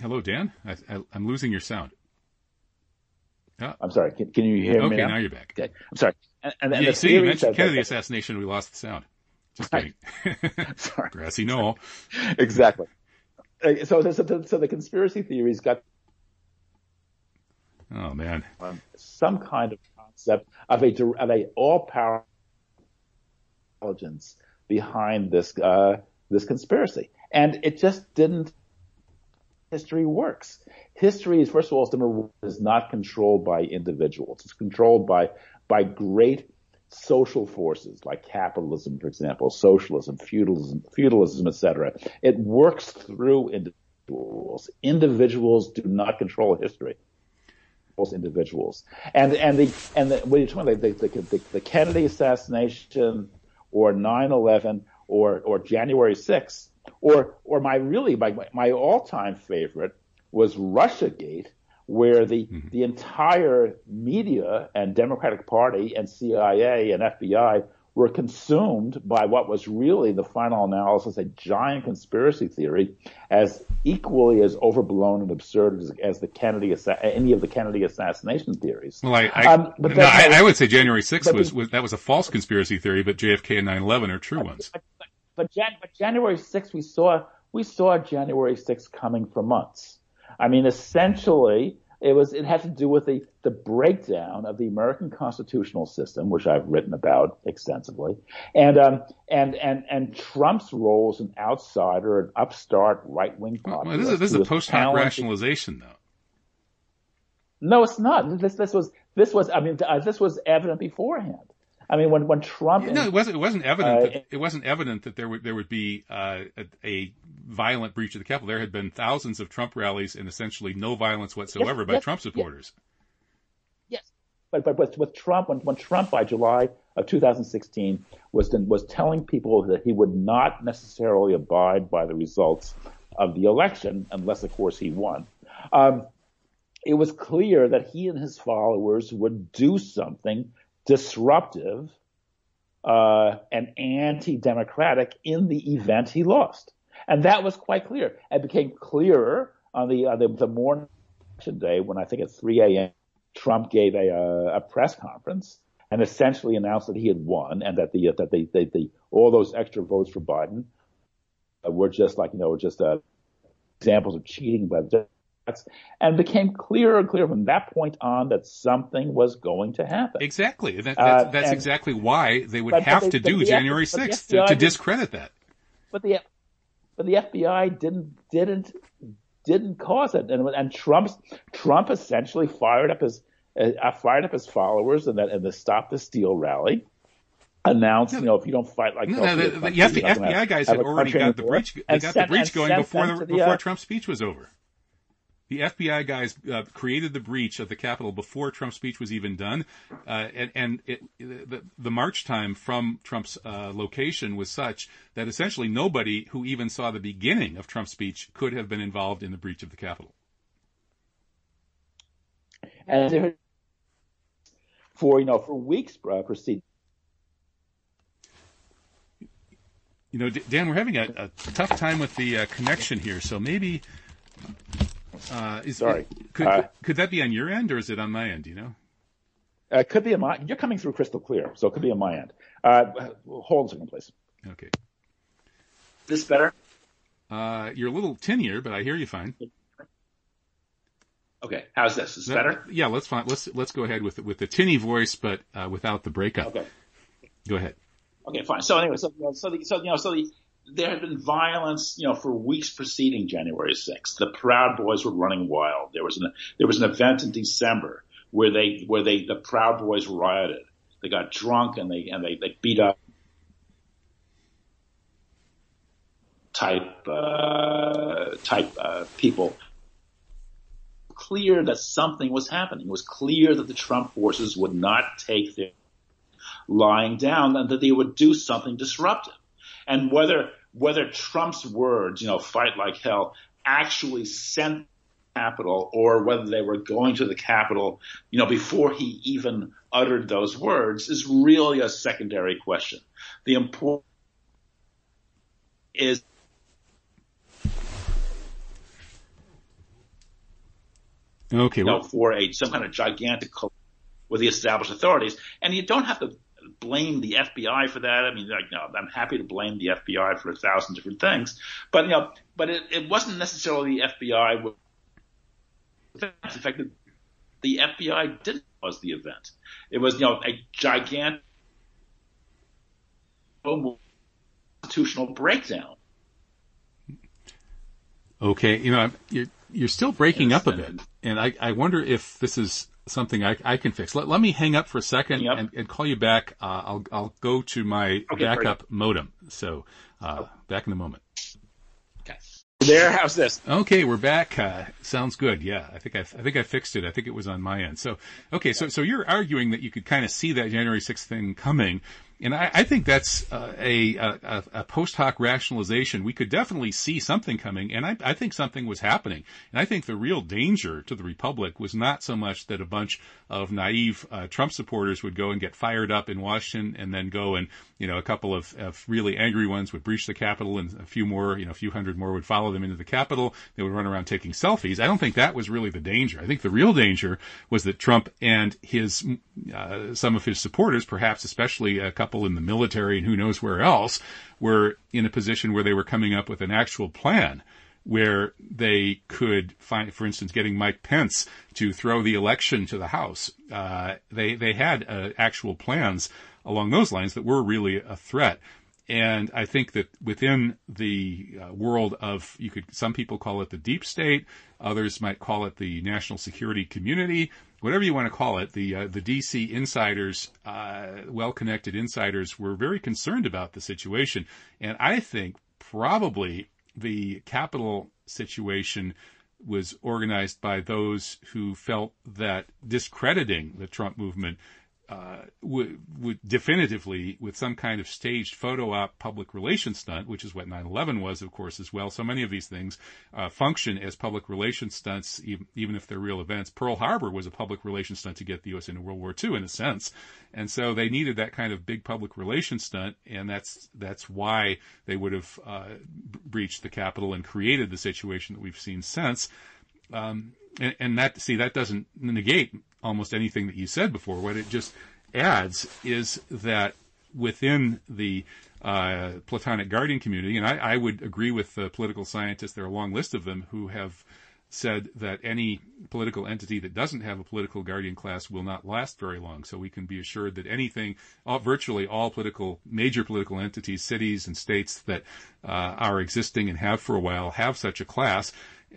Hello, Dan. I, I, I'm losing your sound. I'm sorry. Can, can you hear okay, me now? now you're back. Okay, I'm sorry. And, and, and Yeah, the see, you mentioned Kennedy that- assassination. We lost the sound. Just Right. kidding. Sorry. Grassy knoll. exactly. Uh, So, so, the, so the conspiracy theories got Oh man. some kind of concept of a of a all powerful intelligence behind this uh, this conspiracy, and it just didn't. History works. History is first of all is not controlled by individuals. It's controlled by by great social forces like capitalism, for example, socialism, feudalism, feudalism, etc. It works through individuals. Individuals do not control history individuals. And and the and the, what are you're talking about, the, the, the, the Kennedy assassination, or 9/11, or or January 6th, or or my really my my all time favorite was RussiaGate, where the the entire media and Democratic Party and CIA and FBI were consumed by what was really the final analysis a giant conspiracy theory as equally as overblown and absurd as, as the Kennedy any of the Kennedy assassination theories. Well, I, I, Um, but no, I, I would say January 6th was, was that was a false conspiracy theory, but JFK and 9/11 are true ones. But, Jan- but January 6th, we saw we saw January 6th coming for months. I mean, essentially, it was it had to do with the the breakdown of the American constitutional system, which I've written about extensively, and um and and and Trump's role as an outsider, an upstart right wing Well, this is this is a post hoc rationalization, though. No, it's not. This this was this was I mean uh, this was evident beforehand. I mean, when when Trump no, it wasn't. It wasn't evident. Uh, that, it wasn't evident that there would there would be uh, a, a, violent breach of the Capitol. There had been thousands of Trump rallies and essentially no violence whatsoever yes, by yes, Trump supporters. Yes, yes. but but with, with Trump, when when Trump by July of 2016 was was telling people that he would not necessarily abide by the results of the election unless, of course, he won. Um, it was clear that he and his followers would do something disruptive uh, and anti-democratic in the event he lost, and that was quite clear. It became clearer on the uh, the, the morning day when I think at 3 a.m. Trump gave a, uh, a press conference and essentially announced that he had won and that the that they, they, they all those extra votes for Biden were just like you know just uh, examples of cheating by the and became clearer and clearer from that point on that something was going to happen. Exactly. That, that's, uh, that's and, exactly why they would have they, to do January 6th to, to discredit that. But the but the FBI didn't didn't didn't cause it, and and Trump's Trump essentially fired up his uh, fired up his followers and that and the Stop the Steal rally announced, you know, if you don't fight like no, no, the, the, the FBI have, guys had already got the breach. They got sent, the breach going before the, the, before uh, Trump's speech was over. The FBI guys uh, created the breach of the Capitol before Trump's speech was even done, uh, and, and it, the, the, march time from Trump's uh, location was such that essentially nobody who even saw the beginning of Trump's speech could have been involved in the breach of the Capitol. And for you know for weeks uh, proceed. You know, Dan, we're having a, a tough time with the uh, connection here, so maybe uh, is, Sorry. Could, uh, could that be on your end or is it on my end? You know? Uh, it could be on my. You're coming through crystal clear, so it could be on my end. Uh, hold a second, please. Okay. This better? Uh, you're a little tinier, but I hear you fine. Okay, how's this? Is this better? Yeah, let's find, let's let's go ahead with with the tinny voice, but uh, without the breakup. Okay. Go ahead. Okay, fine. So anyway, so so the, so you know so the there had been violence, you know, for weeks preceding January 6th. The Proud Boys were running wild. There was an there was an event in December where they where they the Proud Boys rioted. They got drunk and they and they, they beat up type uh, type uh, people. Clear that something was happening. It was clear that the Trump forces would not take their lying down and that they would do something disruptive. And whether whether Trump's words, you know, fight like hell, actually sent Capitol or whether they were going to the Capitol, you know, before he even uttered those words is really a secondary question. The important is okay, well, you know, for a some kind of gigantic with the established authorities, and you don't have to blame the FBI for that. I mean, like, know, I'm happy to blame the FBI for a thousand different things, but you know, but it, it wasn't necessarily the FBI. In fact, the FBI didn't cause the event. It was, you know, a gigantic constitutional breakdown. Okay, you know, you're you're still breaking yes, up a bit, and I I wonder if this is something I, I can fix. Let, let me hang up for a second yep. and, and, call you back. Uh, I'll, I'll go to my okay, backup modem. So, uh, back in a moment. Okay. There, how's this? Okay, we're back. Uh, sounds good. Yeah, I think I, I think I fixed it. I think it was on my end. So, okay, so so you're arguing that you could kind of see that January 6th thing coming, and I, I think that's uh, a, a, a, post hoc rationalization. We could definitely see something coming, and I, I, think something was happening. And I think the real danger to the republic was not so much that a bunch of naive uh, Trump supporters would go and get fired up in Washington, and then go and you know a couple of, of, really angry ones would breach the Capitol, and a few more, you know, a few hundred more would follow them into the Capitol. They would run around taking selfies. I don't think that was really the danger. I think the real danger was that Trump and his uh, some of his supporters, perhaps especially a couple couple in the military and who knows where else were in a position where they were coming up with an actual plan where they could find, for instance, getting Mike Pence to throw the election to the House. Uh, they they had uh, actual plans along those lines that were really a threat. And I think that within the uh, world of, you could, some people call it the deep state, others might call it the national security community, whatever you want to call it, the uh, the DC insiders, uh, well-connected insiders, were very concerned about the situation, and I think probably the Capitol situation was organized by those who felt that discrediting the Trump movement uh, would definitively with some kind of staged photo op public relations stunt, which is what 9/11 was, of course, as well. So many of these things uh, function as public relations stunts, even, even, if they're real events. Pearl Harbor was a public relations stunt to get the U.S. into World War II, in a sense, and so they needed that kind of big public relations stunt, and that's that's why they would have uh, breached the Capitol and created the situation that we've seen since. Um, and, and that see that doesn't negate almost anything that you said before. What it just adds is that within the uh, Platonic Guardian community, and I, I, would agree with the political scientists, there are a long list of them who have said that any political entity that doesn't have a political guardian class will not last very long. So we can be assured that anything, all, virtually all political, major political entities, cities and states that uh, are existing and have for a while have such a class.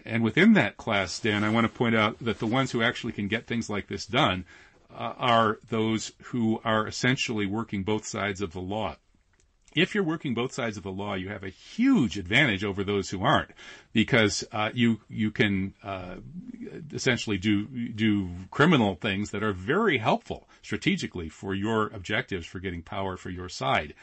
And within that class, Dan, I want to point out that the ones who actually can get things like this done uh, are those who are essentially working both sides of the law. If you're working both sides of the law, you have a huge advantage over those who aren't, because uh, you you can uh, essentially do do criminal things that are very helpful strategically for your objectives for getting power for your side.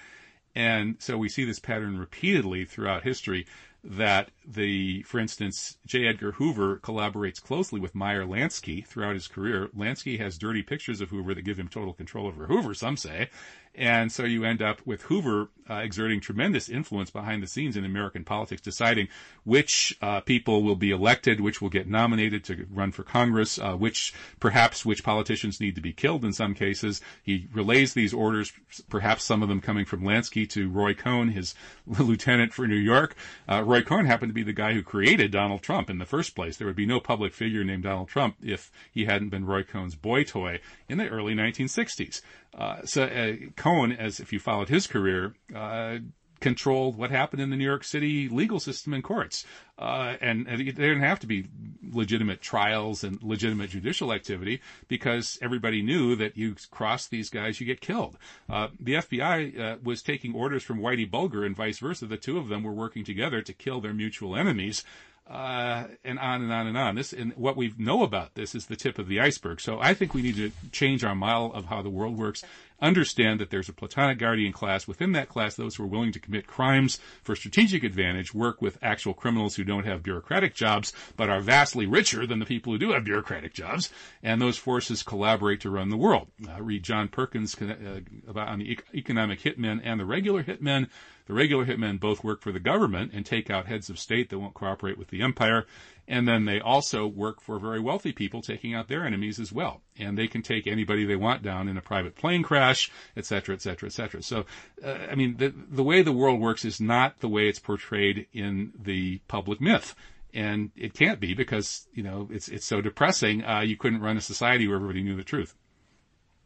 And so we see this pattern repeatedly throughout history that the, for instance, J. Edgar Hoover collaborates closely with Meyer Lansky throughout his career. Lansky has dirty pictures of Hoover that give him total control over Hoover, some say. And so you end up with Hoover uh, exerting tremendous influence behind the scenes in American politics, deciding which uh, people will be elected, which will get nominated to run for Congress, uh, which perhaps which politicians need to be killed in some cases. He relays these orders, perhaps some of them coming from Lansky to Roy Cohn, his lieutenant for New York. Uh, Roy Cohn happened to be the guy who created Donald Trump in the first place. There would be no public figure named Donald Trump if he hadn't been Roy Cohn's boy toy in the early 1960s. Uh, so uh, Cohn, as if you followed his career, uh, controlled what happened in the New York City legal system and courts. Uh, and, and, there didn't have to be legitimate trials and legitimate judicial activity because everybody knew that you cross these guys, you get killed. Uh, the FBI uh, was taking orders from Whitey Bulger and vice versa. The two of them were working together to kill their mutual enemies uh, and on and on and on. This and what we know about this is the tip of the iceberg. So I think we need to change our model of how the world works. Understand that there's a platonic guardian class. Within that class, those who are willing to commit crimes for strategic advantage work with actual criminals who don't have bureaucratic jobs, but are vastly richer than the people who do have bureaucratic jobs. And those forces collaborate to run the world. Uh, read John Perkins uh, about on the economic hitmen and the regular hitmen. The regular hitmen both work for the government and take out heads of state that won't cooperate with the empire. And then they also work for very wealthy people taking out their enemies as well. And they can take anybody they want down in a private plane crash, et cetera, et cetera, et cetera. So, uh, I mean, the, the way the world works is not the way it's portrayed in the public myth and it can't be because you know it's it's so depressing. Uh, you couldn't run a society where everybody knew the truth.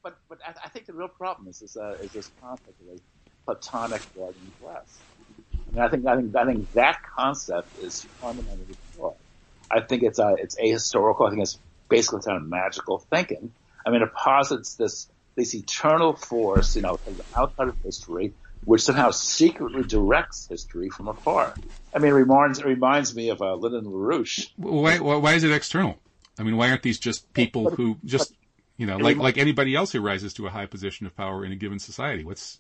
But but I, think the real problem is this uh, is this concept of platonic guardian class. I mean, I think I think I think that concept is fundamentally. I think it's a it's ahistorical. I think it's basically kind of magical thinking. I mean, it posits this this eternal force, you know, outside of history, which somehow secretly directs history from afar. I mean, it reminds it reminds me of uh, Lyndon LaRouche. Why, why is it external? I mean, why aren't these just people but, who just you know, like like anybody else who rises to a high position of power in a given society. What's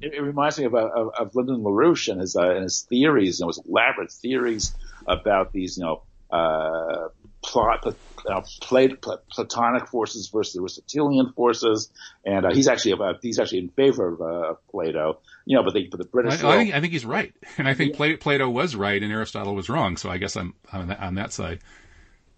it, it reminds me of, of, of Lyndon LaRouche and his uh, and his theories, you know, his elaborate theories about these, you know, uh, plot, uh, plat, Platonic forces versus Aristotelian forces, and uh, he's actually about he's actually in favor of uh, Plato. You know, but the, but the British. I, I, think, I think he's right, and I think yeah. Plato was right and Aristotle was wrong. So I guess I'm, I'm on that side.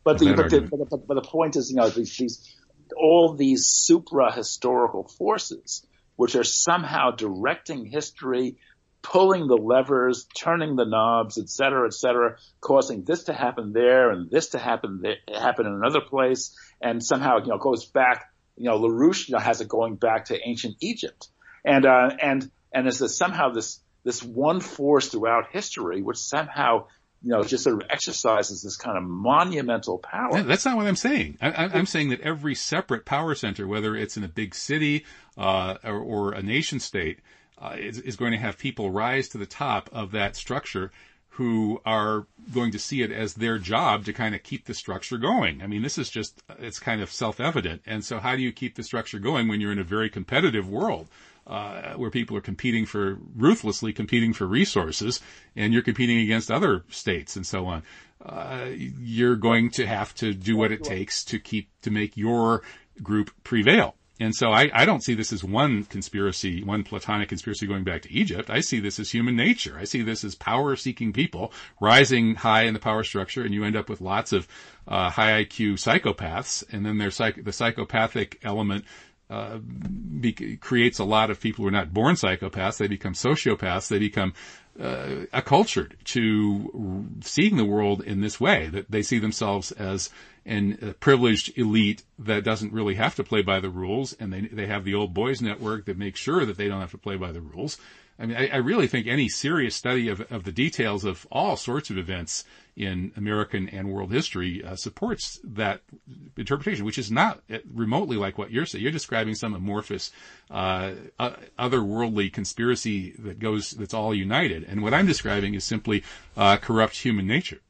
But the, but the, but the, but the point is, you know, these, these all these supra historical forces, which are somehow directing history, pulling the levers, turning the knobs, et cetera, et cetera, causing this to happen there and this to happen there, happen in another place, and somehow you know goes back. You know, LaRouche you know, has it going back to ancient Egypt, and uh, and and is this somehow this this one force throughout history, which somehow you know, just sort of exercises this kind of monumental power. that's not what I'm saying. I, am saying that every separate power center, whether it's in a big city uh, or, or, a nation state, uh, is, is, going to have people rise to the top of that structure who are going to see it as their job to kind of keep the structure going. I mean, this is just, it's kind of self-evident. And so how do you keep the structure going when you're in a very competitive world? uh, where people are competing for ruthlessly competing for resources, and you're competing against other states and so on. Uh, you're going to have to do what it takes to keep to make your group prevail. And so I, I, don't see this as one conspiracy, one platonic conspiracy going back to Egypt. I see this as human nature. I see this as power seeking people rising high in the power structure and you end up with lots of uh, high IQ psychopaths and then there's psych- the psychopathic element uh, be, creates a lot of people who are not born psychopaths. They become sociopaths. They become uh, to seeing the world in this way. That they see themselves as an, a privileged elite that doesn't really have to play by the rules, and they they have the old boys network that makes sure that they don't have to play by the rules. I mean, I, I really think any serious study of, of the details of all sorts of events in American and world history uh, supports that interpretation, which is not remotely like what you're saying. You're describing some amorphous, uh, uh, otherworldly conspiracy that goes that's all united, and what I'm describing is simply uh, corrupt human nature.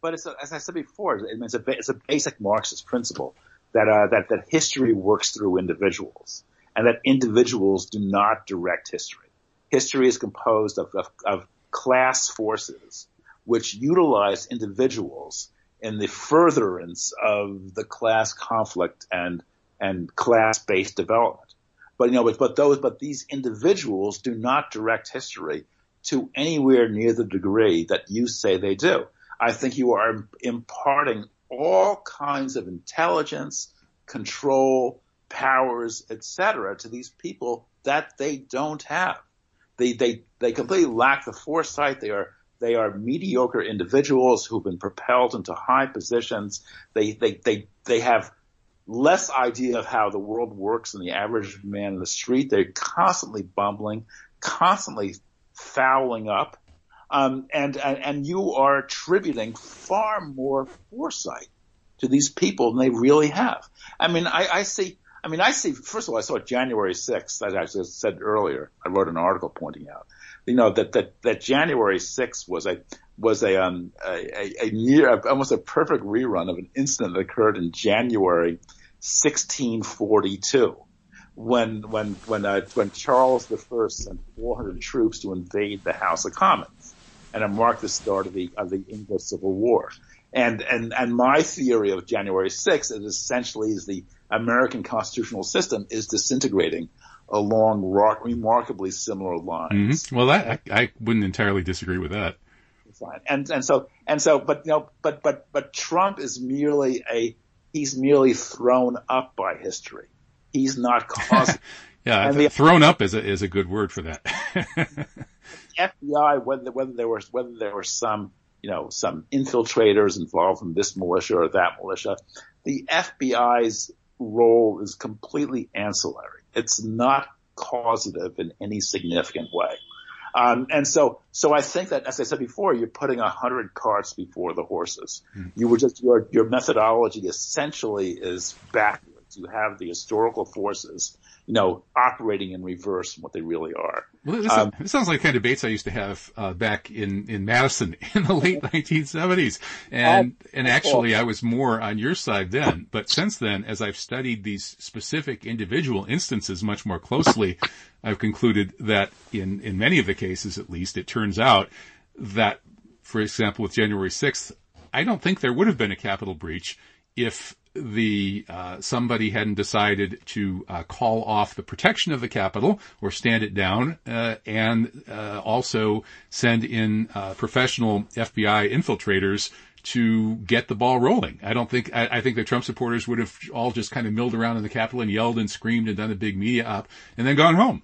But a, as I said before, it's a, it's a basic Marxist principle that uh, that that history works through individuals, and that individuals do not direct history history is composed of, of, of class forces which utilize individuals in the furtherance of the class conflict and and class-based development. But you know, but, but those, but these individuals do not direct history to anywhere near the degree that you say they do. I think you are imparting all kinds of intelligence, control, powers, etc., to these people that they don't have. They, they, they completely lack the foresight. They are, they are mediocre individuals who've been propelled into high positions. They, they, they, they have less idea of how the world works than the average man in the street. They're constantly bumbling, constantly fouling up. Um, and, and, and you are attributing far more foresight to these people than they really have. I mean, I, I see, I mean, I see, first of all, I saw January 6th, as I said earlier. I wrote an article pointing out, you know, that, that, that January 6th was a, was a, um, a, a, near, almost a perfect rerun of an incident that occurred in January 1642 when, when, when, uh, when Charles I sent 400 troops to invade the House of Commons and it marked the start of the, of the English Civil War. And, and, and my theory of January 6th is essentially is the American constitutional system is disintegrating along remarkably similar lines. Mm-hmm. Well, that, I, I wouldn't entirely disagree with that. Fine. And, and so, and so, but, you know, but, but, but Trump is merely a, he's merely thrown up by history. He's not causing. yeah, the, thrown up is a, is a good word for that. FBI, whether, whether there was, whether there were some, you know, some infiltrators involved in this militia or that militia, the FBI's role is completely ancillary. It's not causative in any significant way. Um, and so, so I think that, as I said before, you're putting a hundred carts before the horses. Mm. You were just your your methodology essentially is backwards. You have the historical forces you know, operating in reverse from what they really are. Well, this, um, sounds like the kind of debates I used to have uh, back in, in Madison in the late 1970s. And, and actually I was more on your side then. But since then, as I've studied these specific individual instances much more closely, I've concluded that in, in many of the cases, at least, it turns out that, for example, with January 6th, I don't think there would have been a Capitol breach if the uh, somebody hadn't decided to uh, call off the protection of the Capitol or stand it down, uh, and uh, also send in uh, professional FBI infiltrators to get the ball rolling. I don't think I, I, think the Trump supporters would have all just kind of milled around in the Capitol and yelled and screamed and done a big media op and then gone home.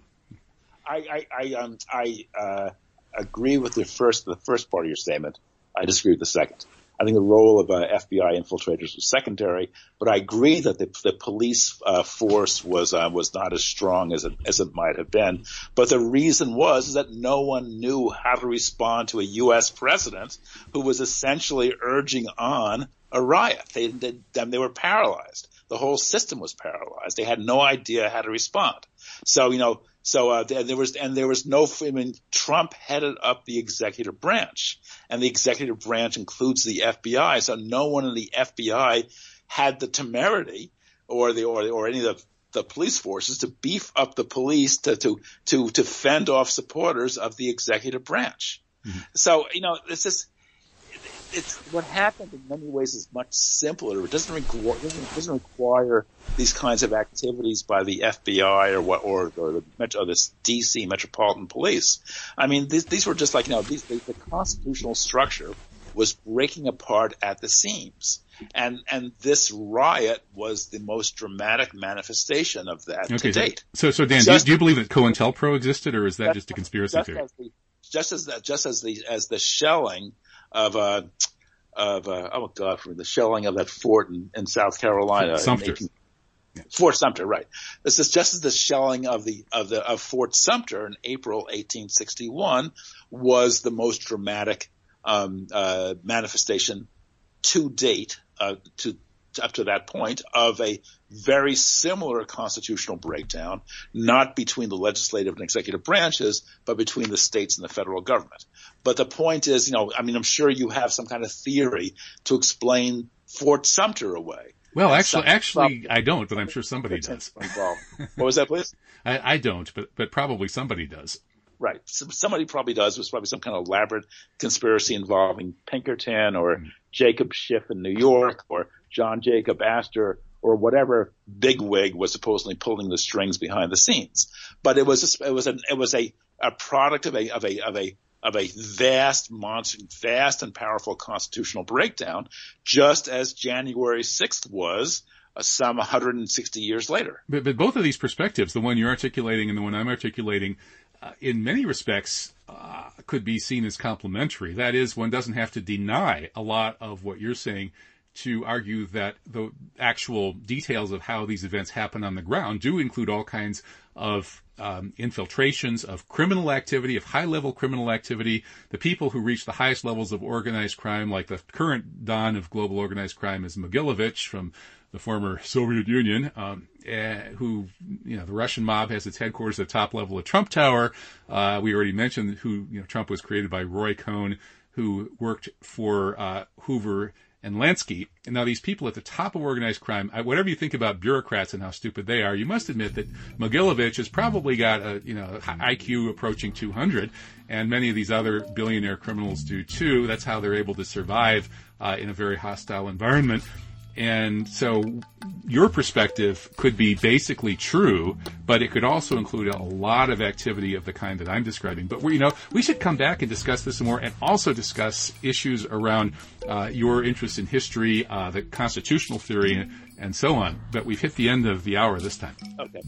I I I, um, I uh, agree with the first the first part of your statement. I disagree with the second. I think the role of uh, FBI infiltrators was secondary, but I agree that the, the police uh, force was uh, was not as strong as it as it might have been. But the reason was that no one knew how to respond to a U.S. president who was essentially urging on a riot. They they, they were paralyzed. The whole system was paralyzed. They had no idea how to respond. So you know so uh, there was and there was no. I mean, Trump headed up the executive branch, and the executive branch includes the FBI. So no one in the FBI had the temerity or the or, or any of the the police forces to beef up the police to to to to fend off supporters of the executive branch. Mm-hmm. So you know, it's just it's what happened in many ways is much simpler. It doesn't require doesn't, doesn't require these kinds of activities by the FBI or what or, or the metro, or this DC Metropolitan Police. I mean, these, these were just like you know these, the, the constitutional structure was breaking apart at the seams. And and this riot was the most dramatic manifestation of that okay, to date. So so Dan, just, do, you, do, you, believe that COINTELPRO existed, or is that just a conspiracy just theory? As the, just as the, just as the as the shelling of uh, of uh, oh god, from the shelling of that fort in, in South Carolina, Sumter. 18, Fort Sumter, right? This is just as the shelling of the of the of Fort Sumter in April 1861 was the most dramatic um, uh, manifestation to date uh, to up to that point of a very similar constitutional breakdown, not between the legislative and executive branches, but between the states and the federal government. But the point is, you know, I mean, I'm sure you have some kind of theory to explain Fort Sumter away. Well, actually, actually, I don't, but I'm sure somebody does. what was that, please? I, I don't, but but probably somebody does. Right. somebody probably does. It was probably some kind of elaborate conspiracy involving Pinkerton or mm. Jacob Schiff in New York or John Jacob Astor or whatever bigwig was supposedly pulling the strings behind the scenes. But it was a, it was a it was a, a product of a of a of a of a vast monster, vast and powerful constitutional breakdown, just as January 6th was uh, some 160 years later. But, but both of these perspectives, the one you're articulating and the one I'm articulating, uh, in many respects, uh, could be seen as complementary. That is, one doesn't have to deny a lot of what you're saying to argue that the actual details of how these events happen on the ground do include all kinds of um, infiltrations of criminal activity, of high level criminal activity. The people who reach the highest levels of organized crime, like the current don of global organized crime, is Mogilevich from the former Soviet Union, um, uh, who, you know, the Russian mob has its headquarters at the top level of Trump Tower. Uh, we already mentioned who, you know, Trump was created by Roy Cohn, who worked for uh, Hoover and Lansky. And now these people at the top of organized crime, whatever you think about bureaucrats and how stupid they are, you must admit that Mogilevich has probably got a, you know, IQ approaching 200 and many of these other billionaire criminals do too. That's how they're able to survive uh, in a very hostile environment. And so your perspective could be basically true, but it could also include a lot of activity of the kind that I'm describing. But we, you know, we should come back and discuss this more and also discuss issues around uh, your interest in history, uh, the constitutional theory, and, and so on. But we've hit the end of the hour this time. Okay.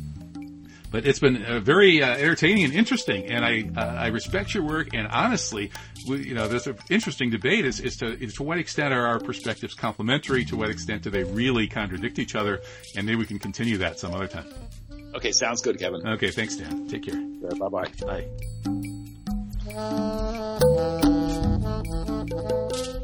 But it's been uh, very uh, entertaining and interesting, and I uh, I respect your work. And honestly, we, you know, there's an interesting debate as, as to to what extent are our perspectives complementary, to what extent do they really contradict each other, and maybe we can continue that some other time. Okay, sounds good, Kevin. Okay, thanks, Dan. Take care. Yeah, bye bye. Bye.